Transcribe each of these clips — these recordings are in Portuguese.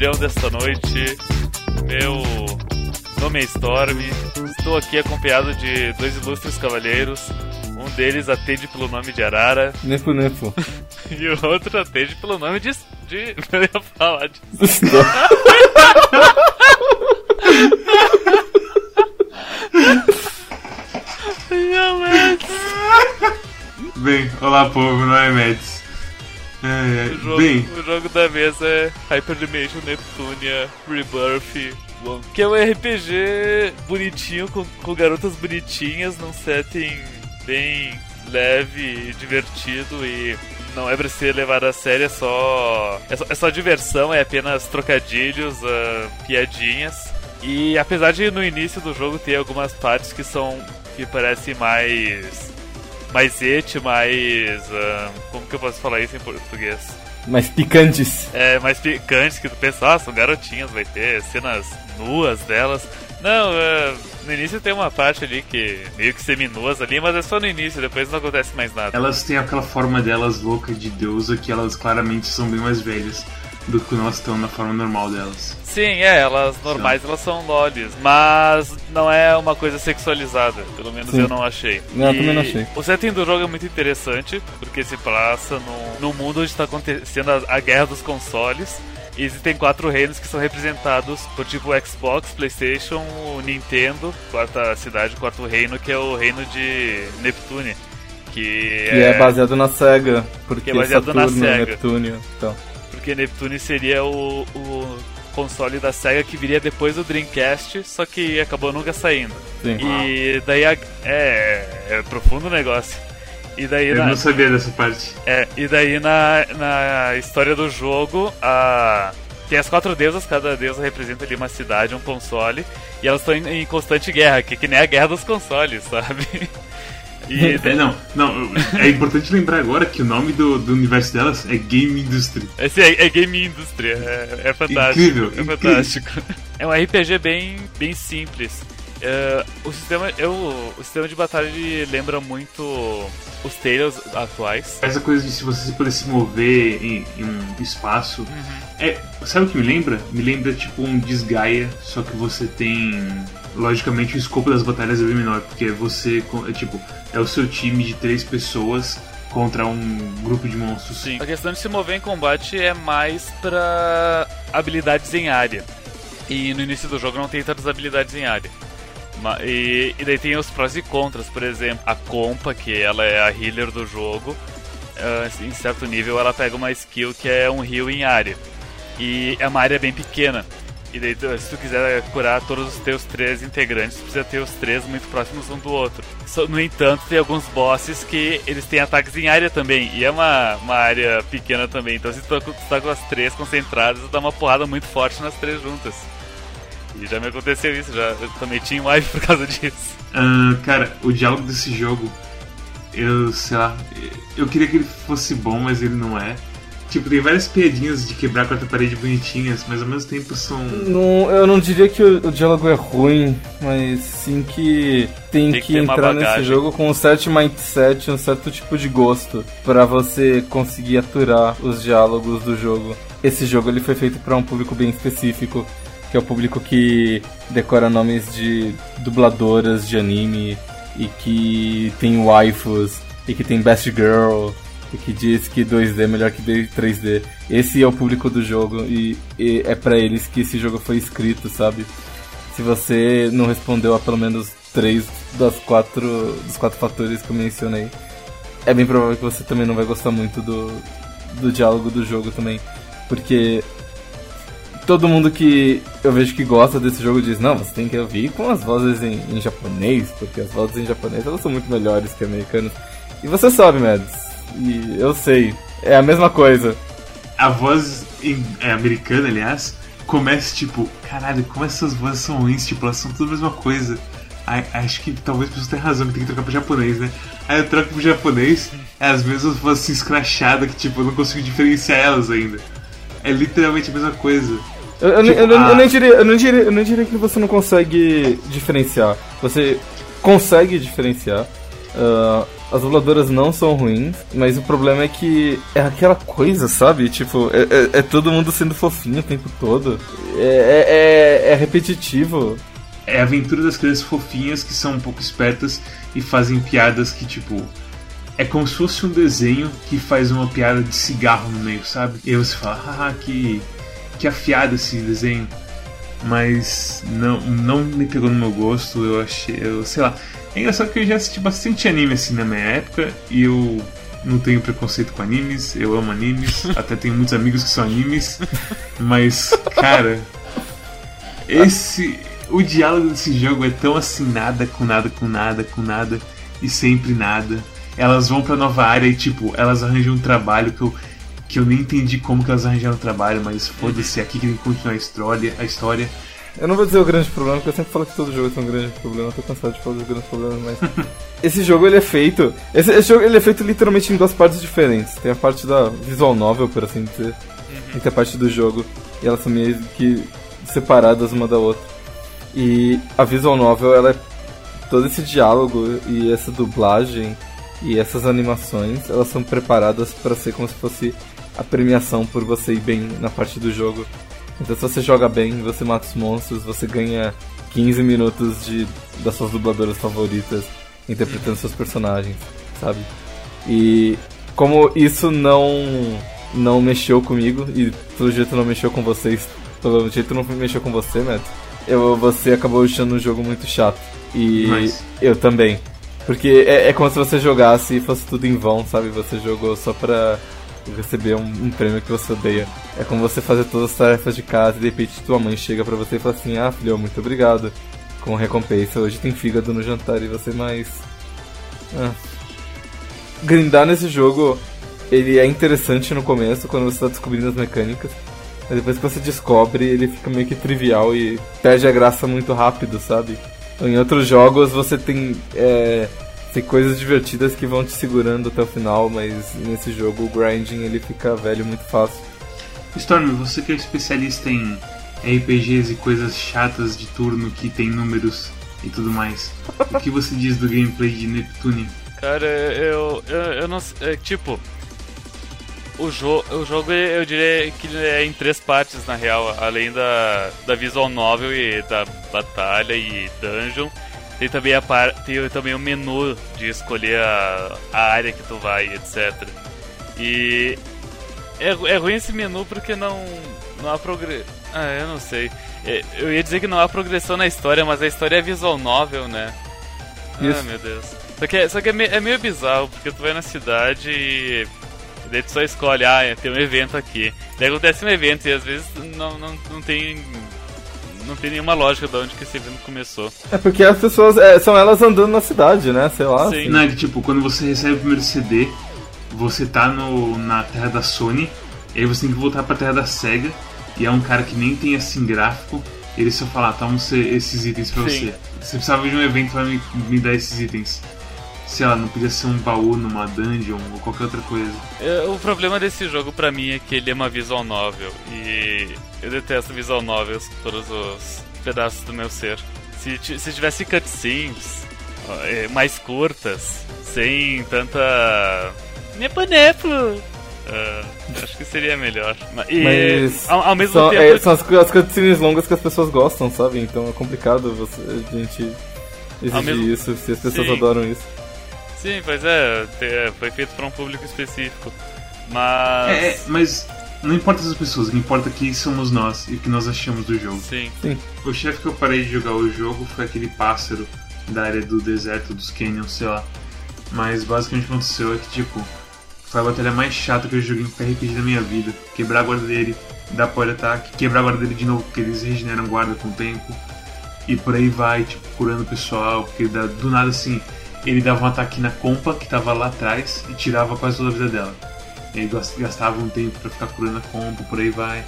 anfitrião desta noite. Meu nome é Storm. Estou aqui acompanhado de dois ilustres cavalheiros. Um deles atende pelo nome de Arara. Nepo Nepo. e o outro atende pelo nome de. de eu ia falar de. Bem, olá povo, meu nome é Mets. É, O jogo, bem, o jogo da mesa é Hyper Dimension Neptunia Rebirth que é um RPG bonitinho, com, com garotas bonitinhas, num setting bem leve e divertido e não é pra ser levado a sério, é só, é só, é só diversão, é apenas trocadilhos, ah, piadinhas. E apesar de no início do jogo ter algumas partes que são que parecem mais mais et, mais ah, como que eu posso falar isso em português? Mas picantes. é, mais picantes que tu pensa, ah, são garotinhas, vai ter cenas nuas delas. Não, é, no início tem uma parte ali que meio que seminuas ali, mas é só no início, depois não acontece mais nada. elas têm aquela forma delas louca de deusa que elas claramente são bem mais velhas do que nós estão na forma normal delas. Sim, é, elas normais elas são lolis, mas não é uma coisa sexualizada, pelo menos Sim. eu não achei. Não, eu também não achei. O setting do jogo é muito interessante, porque se passa num, num mundo onde está acontecendo a, a guerra dos consoles. E existem quatro reinos que são representados por tipo Xbox, Playstation, o Nintendo, quarta cidade, quarto reino, que é o reino de Neptune. Que, Que é baseado na SEGA. Porque Que é baseado na Saturno, Sega. Neptúnio. Então. Porque Neptune seria o, o console da SEGA que viria depois do Dreamcast, só que acabou nunca saindo. Sim. E daí a- é, é profundo o negócio. E daí Eu na, não sabia dessa parte. é, e daí na, na história do jogo, a tem as quatro deusas, cada deusa representa ali uma cidade, um console, e elas estão em, em constante guerra, que, que nem a guerra dos consoles, sabe? E É, não, não, é importante lembrar agora que o nome do, do universo delas é Game Industry. Esse é, é game industry, é, é fantástico. Incrível, é incrível. fantástico. É um RPG bem, bem simples. É, o sistema eu, o sistema de batalha ele lembra muito os Tales atuais. Essa coisa de se você poder se mover em, em um espaço. Uhum. É, sabe o que me lembra? Me lembra tipo um Desgaia, só que você tem. Logicamente o escopo das batalhas é bem menor, porque você. co- É, tipo, é o seu time de três pessoas contra um grupo de monstros. Sim. A questão de se mover em combate é mais pra habilidades em área. E no início do jogo não tem tantas habilidades em área. E, e daí tem os prós e contras, por exemplo, a Compa, que ela é a healer do jogo, ah, em certo nível ela pega uma skill que é um heal em área. E é uma área bem pequena. E daí, tu- se tu quiser curar todos os teus três integrantes, tu precisa ter os três muito próximos um do outro. No entanto, tem alguns bosses que eles têm ataques em área também. E é uma, uma área pequena também. Então, se tu tá tu tá com as três concentradas, dá uma porrada muito forte nas três juntas. E já me aconteceu isso, já eu também tinha live por causa disso. Ah, cara, o diálogo desse jogo, eu sei lá, eu queria que ele fosse bom, mas ele não é. Tipo, tem várias piadinhas de quebrar a quarta parede bonitinhas, mas ao mesmo tempo são. Não, eu não diria que o, o diálogo é ruim, mas sim que tem, Tem que que, entrar nesse jogo com um certo mindset, um certo tipo de gosto, pra você conseguir aturar os diálogos do jogo. Esse jogo ele foi feito pra um público bem específico, que é o público que decora nomes de dubladoras de anime e que tem waifus e que tem best girl que diz que 2D é melhor que 3D. Esse é o público do jogo e, e é pra eles que esse jogo foi escrito, sabe? Se você não respondeu a pelo menos três das quatro dos quatro fatores que eu mencionei, é bem provável que você também não vai gostar muito do, do diálogo do jogo também, porque todo mundo que eu vejo que gosta desse jogo diz, não, você tem que ouvir com as vozes em, em japonês, porque as vozes em japonês elas são muito melhores que americanas. E você sabe, Mads, e eu sei, é a mesma coisa. A voz em- é, americana, aliás, começa tipo, caralho, como essas vozes são ruins, tipo, elas são tudo a mesma coisa. Ai, acho que talvez você tenha razão, que tem que trocar pro japonês, né? Aí eu troco pro japonês, é as mesmas vozes assim, escrachadas que tipo, eu não consigo diferenciar elas ainda. É literalmente a mesma coisa. Eu, eu, Tipo, eu, eu, nem diria, eu, não diria, eu não diria que você não consegue diferenciar. Você consegue diferenciar. ah, As dubladoras não são ruins, mas o problema é que é aquela coisa, sabe? Tipo, é, é, é todo mundo sendo fofinho o tempo todo. É, é, é, é repetitivo. É a aventura das crianças fofinhas que são um pouco espertas e fazem piadas que, tipo, é como se fosse um desenho que faz uma piada de cigarro no meio, sabe? E você fala, haha, que, que afiado esse desenho. Mas não, não me pegou no meu gosto, eu achei, eu sei lá. É engraçado que eu já assisti bastante anime assim na minha época e eu não tenho preconceito com animes, eu amo animes, até tenho muitos amigos que são animes, mas cara, esse o diálogo desse jogo é tão assim nada com nada com nada com nada e sempre nada. Elas vão para nova área e tipo, elas arranjam um trabalho que eu que eu nem entendi como que elas arranjaram o trabalho, mas foda-se, aqui que tem que continuar a história, a história. Eu não vou dizer o grande problema, porque eu sempre falo que todo jogo tem um grande problema, eu tô cansado de falar dos grandes problemas, mas. esse jogo ele é feito. Esse, esse, jogo ele é feito literalmente em duas partes diferentes. Tem a parte da visual novel, por assim dizer, uhum. e tem a parte do jogo. E elas são meio que separadas uma da outra. E a visual novel, ela é. Todo esse diálogo e essa dublagem e essas animações, elas são preparadas para ser como se fosse a premiação por você ir bem na parte do jogo. Então se você joga bem, você mata os monstros, você ganha 15 minutos de das suas dubladoras favoritas interpretando seus personagens, sabe? E como isso não não mexeu comigo e pelo jeito não mexeu com vocês, pelo jeito não mexeu com você, Neto. Eu, você acabou achando o jogo muito chato. E Mas... eu também. Porque é, é, como se você jogasse e fosse tudo em vão, sabe? Você jogou só pra receber um, um, prêmio que você odeia. É como você fazer todas as tarefas de casa e de repente tua mãe chega para você e fala assim: Ah, filho, muito obrigado. Com recompensa, hoje tem fígado no jantar e você mais. Ah. Grindar nesse jogo, ele é interessante no começo, quando você está descobrindo as mecânicas. Mas depois que você descobre, ele fica meio que trivial e perde a graça muito rápido, sabe? Em outros jogos você tem. É, tem coisas divertidas que vão te segurando até o final, mas nesse jogo o grinding ele fica velho muito fácil. Storm, você que é especialista em RPGs e coisas chatas de turno que tem números e tudo mais, o que você diz do gameplay de Neptune? Cara, eu, eu, eu não sei. É, tipo, o, jo o jogo eu diria que é em três partes na real, além da, da visual novel e da batalha e dungeon tem também, a par... tem também o menu de escolher a, a área que tu vai, etc. E é, é ruim esse menu porque não, não há progressão. Ah, eu não sei. É, eu ia dizer que não há progressão na história, mas a história é visual novel, né? Ah, Isso. Ah, meu Deus. Só que, é, só que é, meio, é meio bizarro, porque tu vai na cidade e daí tu só escolhe, ah, tem um evento aqui. Daí acontece um evento e às vezes não, não, não tem não tem nenhuma lógica de onde que esse evento começou. É porque as pessoas. É, são elas andando na cidade, né? Sei lá. Sim. Assim. Não, é que, tipo, quando você recebe o primeiro CD, você tá no, na terra da Sony, e aí você tem que voltar pra terra da SEGA, e é um cara que nem tem assim gráfico, ele só fala, ah, toma esses itens pra Sim. você. Você precisava de um evento pra me, me dar esses itens sei lá, não podia ser um baú numa dungeon ou qualquer outra coisa. É, o problema desse jogo pra mim é que ele é uma visual novel e eu detesto visual novels todos os pedaços do meu ser. Se, se tivesse cutscenes é, mais curtas, sem tanta. Nepo nepo! Uh, acho que seria melhor. E, Mas ao, ao mesmo são, tempo. É, são as, as cutscenes longas que as pessoas gostam, sabe? Então é complicado você, a gente exigir mesmo... isso se as pessoas Sim. adoram isso. Sim, pois é, foi feito para um público específico. Mas. É, é, mas não importa as pessoas, o que importa é quem somos nós e o que nós achamos do jogo. Sim. Sim. O chefe que eu parei de jogar o jogo foi aquele pássaro da área do deserto, dos canyons, sei lá. Mas basicamente o que aconteceu é que, tipo, foi a batalha mais chata que eu joguei em RPG da minha vida. Quebrar a guarda dele, dar power ataque, quebrar a guarda dele de novo, porque eles regeneram guarda com o tempo. E por aí vai, tipo, curando o pessoal, porque dá, do nada assim ele dava um ataque na compa que tava lá atrás e tirava quase toda a vida dela. Ele gastava um tempo para ficar curando a compa, por aí vai.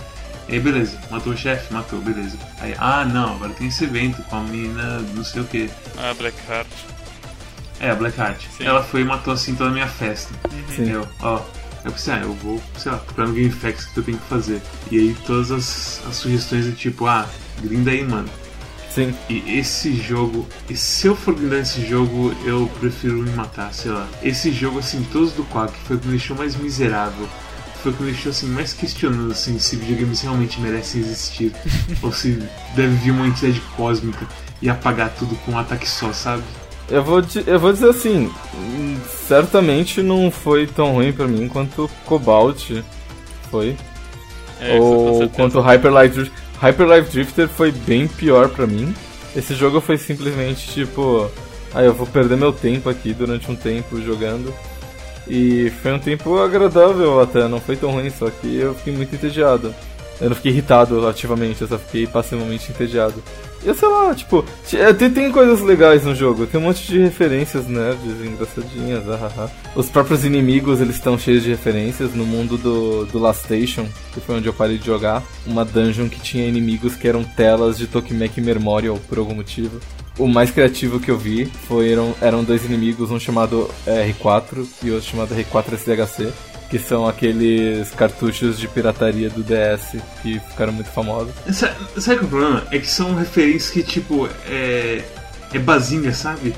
E aí beleza, matou o chefe? Matou, beleza. Aí, ah não, agora tem esse evento com a menina não sei o que. Ah, Blackheart. É, a Blackheart. Ela foi e matou assim toda a minha festa. Sim. Eu, ó, eu pensei, ah, eu vou, sei lá, procurar no GameFAQs que eu tenho que fazer. E aí todas as, as sugestões é tipo, ah, grinda aí, mano. Sim. E esse jogo, e se eu for grindar esse jogo, eu prefiro me matar, sei lá. Esse jogo, assim, todos do Quack, foi o que me deixou mais miserável. Foi o que me deixou, assim, mais questionando, assim, se videogames realmente merecem existir. ou se deve vir uma entidade cósmica e apagar tudo com um ataque só, sabe? Eu vou, eu vou dizer assim, certamente não foi tão ruim pra mim quanto Cobalt foi. É, ou quanto Hyper Light Drifter. Hyper Light Drifter foi bem pior pra mim. Esse jogo foi simplesmente tipo, ah, eu vou perder meu tempo aqui durante um tempo jogando. E foi um tempo agradável até, não foi tão ruim, só que eu fiquei muito entediado. Eu não fiquei irritado ativamente, eu só fiquei passivamente entediado. E sei lá, tipo, é, tem, tem coisas legais no jogo, tem um monte de referências nerds engraçadinhas, ahaha. Os próprios inimigos, eles estão cheios de referências no mundo do, do Last Station, que foi onde eu parei de jogar. Uma dungeon que tinha inimigos que eram telas de Tokimeki Memorial, por algum motivo. O mais criativo que eu vi foram, eram dois inimigos, um chamado R4 e outro chamado R4SDHC que são aqueles cartuchos de pirataria do DS que ficaram muito famosos. Sabe, sabe que é o problema? É que são referências que, tipo, é. É bazinga, sabe?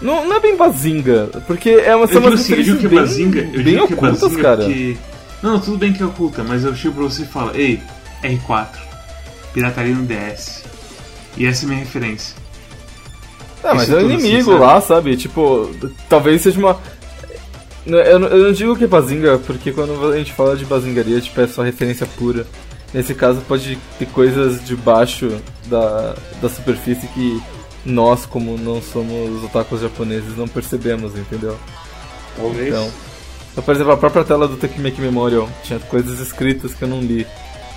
Não, não é bem bazinga, porque é uma, são umas assim, digo que é bem, bazinga, eu bem digo que é ocultas, bazinga cara. porque... Não, tudo bem que é oculta, mas eu chego pra você e falo, ei, R4, pirataria no DS. E essa é a minha referência. É, mas é um tudo assim, inimigo sabe? lá, sabe? Tipo, talvez seja uma. Eu não, eu não digo que é bazinga, porque quando a gente fala de bazingaria, tipo, é só referência pura. Nesse caso, pode ter coisas debaixo da, da superfície que nós, como não somos otakus japoneses, não percebemos, entendeu? Talvez. Então, então, por exemplo, a própria tela do Tekimeki Memorial tinha coisas escritas que eu não li.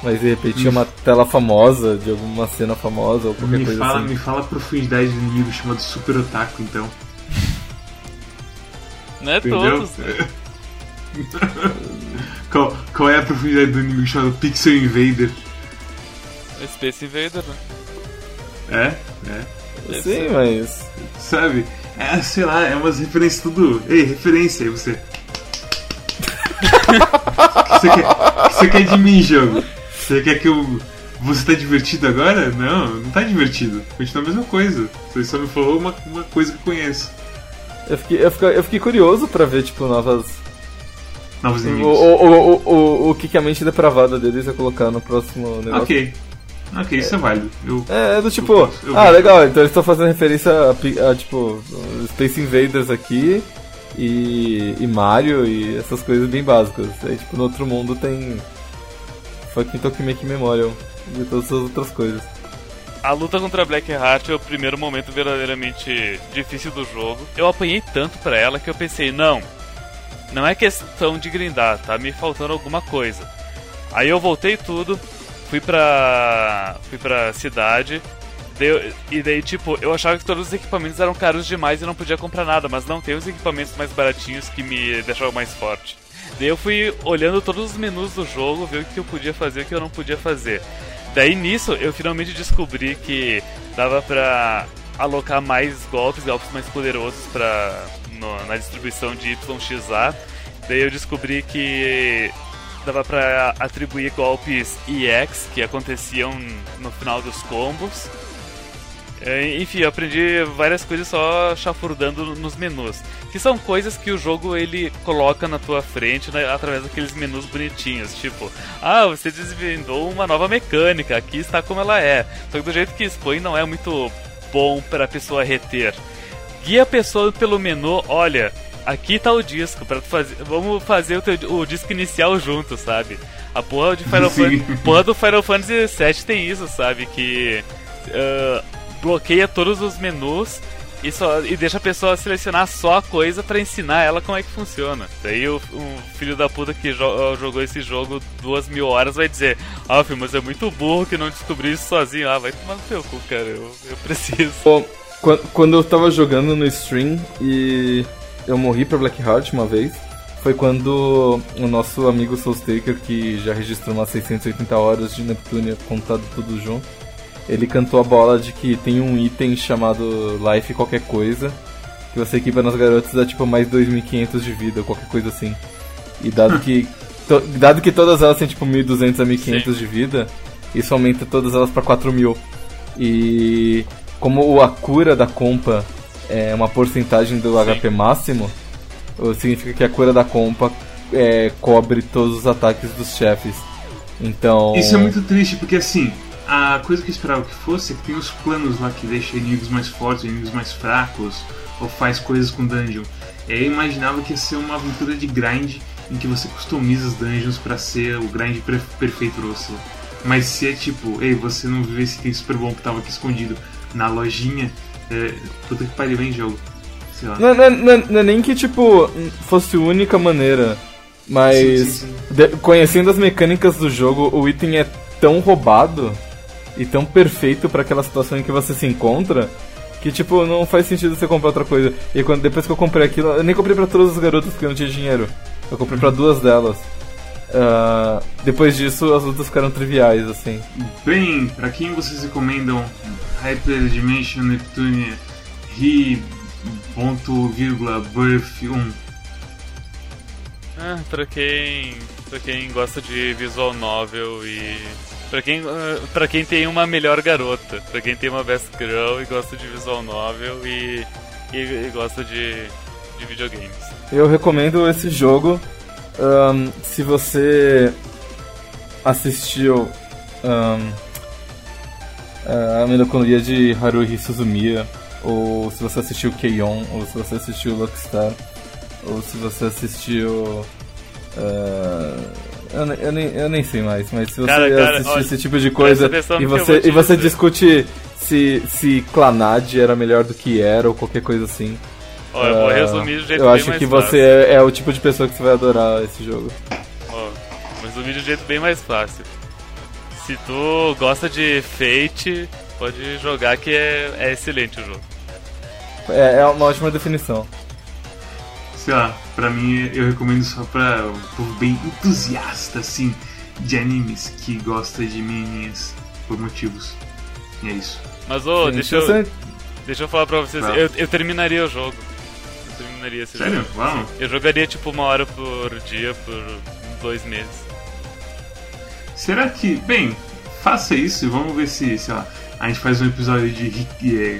Mas de repente tinha uma tela famosa, de alguma cena famosa ou qualquer me, coisa fala, assim. me fala a profundidade do inimigo chamado Super Otaku, então. Não é Entendeu? todos, né? qual, qual é a profundidade do inimigo chamado Pixel Invader? É Space Invader, né? É? É. Sim, mas. Sabe? É, sei lá, é umas referências tudo. Ei, referência aí você. O que você quer, você quer de mim, jogo? Você quer que eu. Você tá divertido agora? Não, não tá divertido. Continua a mesma coisa. Você só me falou uma, uma coisa que eu conheço. Eu fiquei, eu fiquei, eu fiquei curioso pra ver, tipo, novas. Novos O, inimigos. o, o, o, o, o que, que a mente depravada deles ia colocar no próximo negócio. Ok. Ok, isso é válido. Eu, É, é do tipo, Eu eu ah, legal, então eles estão fazendo referência a, a, tipo, Space Invaders aqui e, e Mario e essas coisas bem básicas. Aí, tipo, no outro mundo tem fucking Tokimeki Memorial e todas essas outras coisas. A luta contra a Blackheart é o primeiro momento verdadeiramente difícil do jogo. Eu apanhei tanto pra ela que eu pensei, não, não é questão de grindar, tá me faltando alguma coisa. Aí eu voltei tudo, fui pra. fui pra cidade. dei- e daí, tipo, eu achava que todos os equipamentos eram caros demais e não podia comprar nada, mas não, tem os equipamentos mais baratinhos que me deixavam mais forte. Daí eu fui olhando todos os menus do jogo, ver o que eu podia fazer e o que eu não podia fazer. Daí nisso eu finalmente descobri que dava pra alocar mais golpes, golpes mais poderosos pra, no- na distribuição de YXA. Daí eu descobri que dava pra atribuir golpes EX que aconteciam no final dos combos. É, Enfim, eu aprendi várias coisas só chafurdando nos menus. Que são coisas que o jogo ele coloca na tua frente né, através daqueles menus bonitinhos. Tipo, ah, você desvendou uma nova mecânica, aqui está como ela é. Só que do jeito que expõe não é muito bom para a pessoa reter. Guia a pessoa pelo menu, olha, aqui tá o disco, para fazer, vamos fazer o, teu, o disco inicial junto, sabe? A porra, de Final Sim. Fan- porra do Final Fantasy VII tem isso, sabe? Que ah, bloqueia todos os menus e, só, e deixa a pessoa selecionar só a coisa pra ensinar ela como é que funciona. Daí o, filho da puta que jo- jogou esse jogo duas mil horas vai dizer: Ah, filho, mas é muito burro que não descobriu isso sozinho. Ah, vai tomar no teu cu, cara, eu, eu preciso. Bom, quan- quando eu tava jogando no stream e eu morri pra Blackheart uma vez, foi quando o nosso amigo Soulstaker, que já registrou umas 680 horas de Neptunia contado tudo junto, ele cantou a bola de que tem um item chamado Life qualquer coisa, que você equipa nas garotas dá tipo mais 2.500 de vida, qualquer coisa assim. E dado que to- dado que todas elas têm tipo 1.200 a 1.500 Sim. de vida, isso aumenta todas elas pra 4.000. E como o Akura da compa é uma porcentagem do Sim. HP máximo, significa que a cura da compa é, cobre todos os ataques dos chefes. Então. Isso é muito triste, porque assim, a coisa que eu esperava que fosse é que tem os planos lá que deixa inimigos mais fortes, inimigos mais fracos, ou faz coisas com dungeon. Aí eu imaginava que ia ser uma aventura de grind em que você customiza os dungeons pra ser o grind per- perfeito pra você. Mas se é tipo, ei, você não viu esse item super bom que tava aqui escondido na lojinha, é, puta que pariu, hein, jogo. Sei lá. Não, não, não, não é nem que, tipo, fosse a única maneira, mas Sim, sim, sim. de- conhecendo as mecânicas do jogo, o item é tão roubado e tão perfeito pra aquela situação em que você se encontra que, tipo, não faz sentido você comprar outra coisa. E quando, depois que eu comprei aquilo, eu nem comprei pra todas as garotas porque eu não tinha dinheiro. Eu comprei pra duas delas. Ah, depois disso, as lutas ficaram triviais, assim. Bem, pra quem vocês recomendam Hyper Dimension Neptune Ri ponto vírgula Birth 1? Ah, pra quem. Pra quem gosta de visual novel e. Pra quem, ah, pra quem tem uma melhor garota, pra quem tem uma best girl e gosta de visual novel e, e, e gosta de, de videogames. Eu recomendo esse jogo ahn, se você assistiu ahn, a melancolia de Haruhi Suzumiya, ou se você assistiu Keion, ou se você assistiu Luckstar, ou se você assistiu. ah, eu, eu nem, eu nem sei mais, mas se você Cara, cara, assistiu olha, esse tipo de coisa e você, e você discute se, se Clanad era melhor do que era ou qualquer coisa assim. Ó, eu vou Ah, resumir de jeito Eu acho que você é, é o tipo de pessoa que você vai adorar esse jogo. Ó, vou resumir de um jeito bem mais fácil. Se tu gosta de Fate, pode jogar que é, é excelente o jogo. É, é uma ótima definição. Sei lá, pra mim eu recomendo só pra um povo bem entusiasta, assim, de animes que gosta de menininhas por motivos. E é isso. Mas ô, Sim, deixa, eu, você- deixa eu falar pra vocês, eu, eu terminaria o jogo. Eu terminaria esse Sério? jogo. Uau. Eu jogaria tipo uma hora por dia por dois meses. Será que. Bem, faça isso e vamos ver se, sei lá, a gente faz um episódio de é,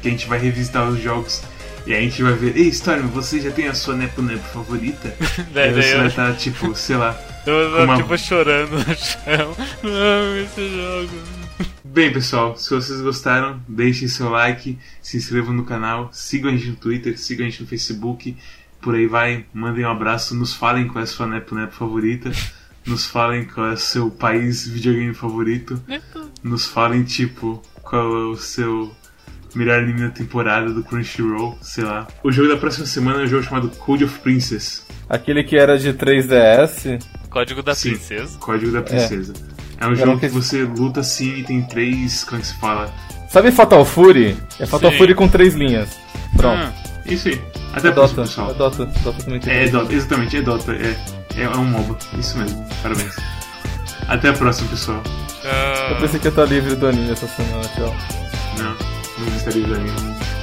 que a gente vai revisitar os jogos e aí a gente vai ver, ei Storm, você já tem a sua Nepo Nepo favorita? Daí, e aí daí você eu, vai estar tipo, sei lá. eu, com uma- tipo chorando no chão. Não, esse jogo. Bem, pessoal, se vocês gostaram, deixem seu like, se inscrevam no canal, sigam a gente no Twitter, sigam a gente no Facebook, por aí vai, mandem um abraço, nos falem qual é a sua Nepo Nepo favorita, nos falem qual é o seu país videogame favorito, nos falem, tipo, qual é o seu melhor anime da temporada do Crunchyroll, sei lá. O jogo da próxima semana é um jogo chamado Code of Princess, Aquele que era de 3DS, Código da Sim. Princesa. Código da Princesa. É, um Era jogo um que- que você luta assim e tem três, como é que se fala? sabe Fatal Fury? É Fatal Sim. Fury com três linhas. Pronto. Ah, Isso aí. Até É a próxima, Dota, pessoal. é Dota, Dota também tem. É, é Dota, exatamente, é Dota. É, é um MOBA. Isso mesmo. Parabéns. Até a próxima, pessoal. Eu tchau. pensei que ia estar livre do anime essa semana, tchau. Não, não estaria livre ainda.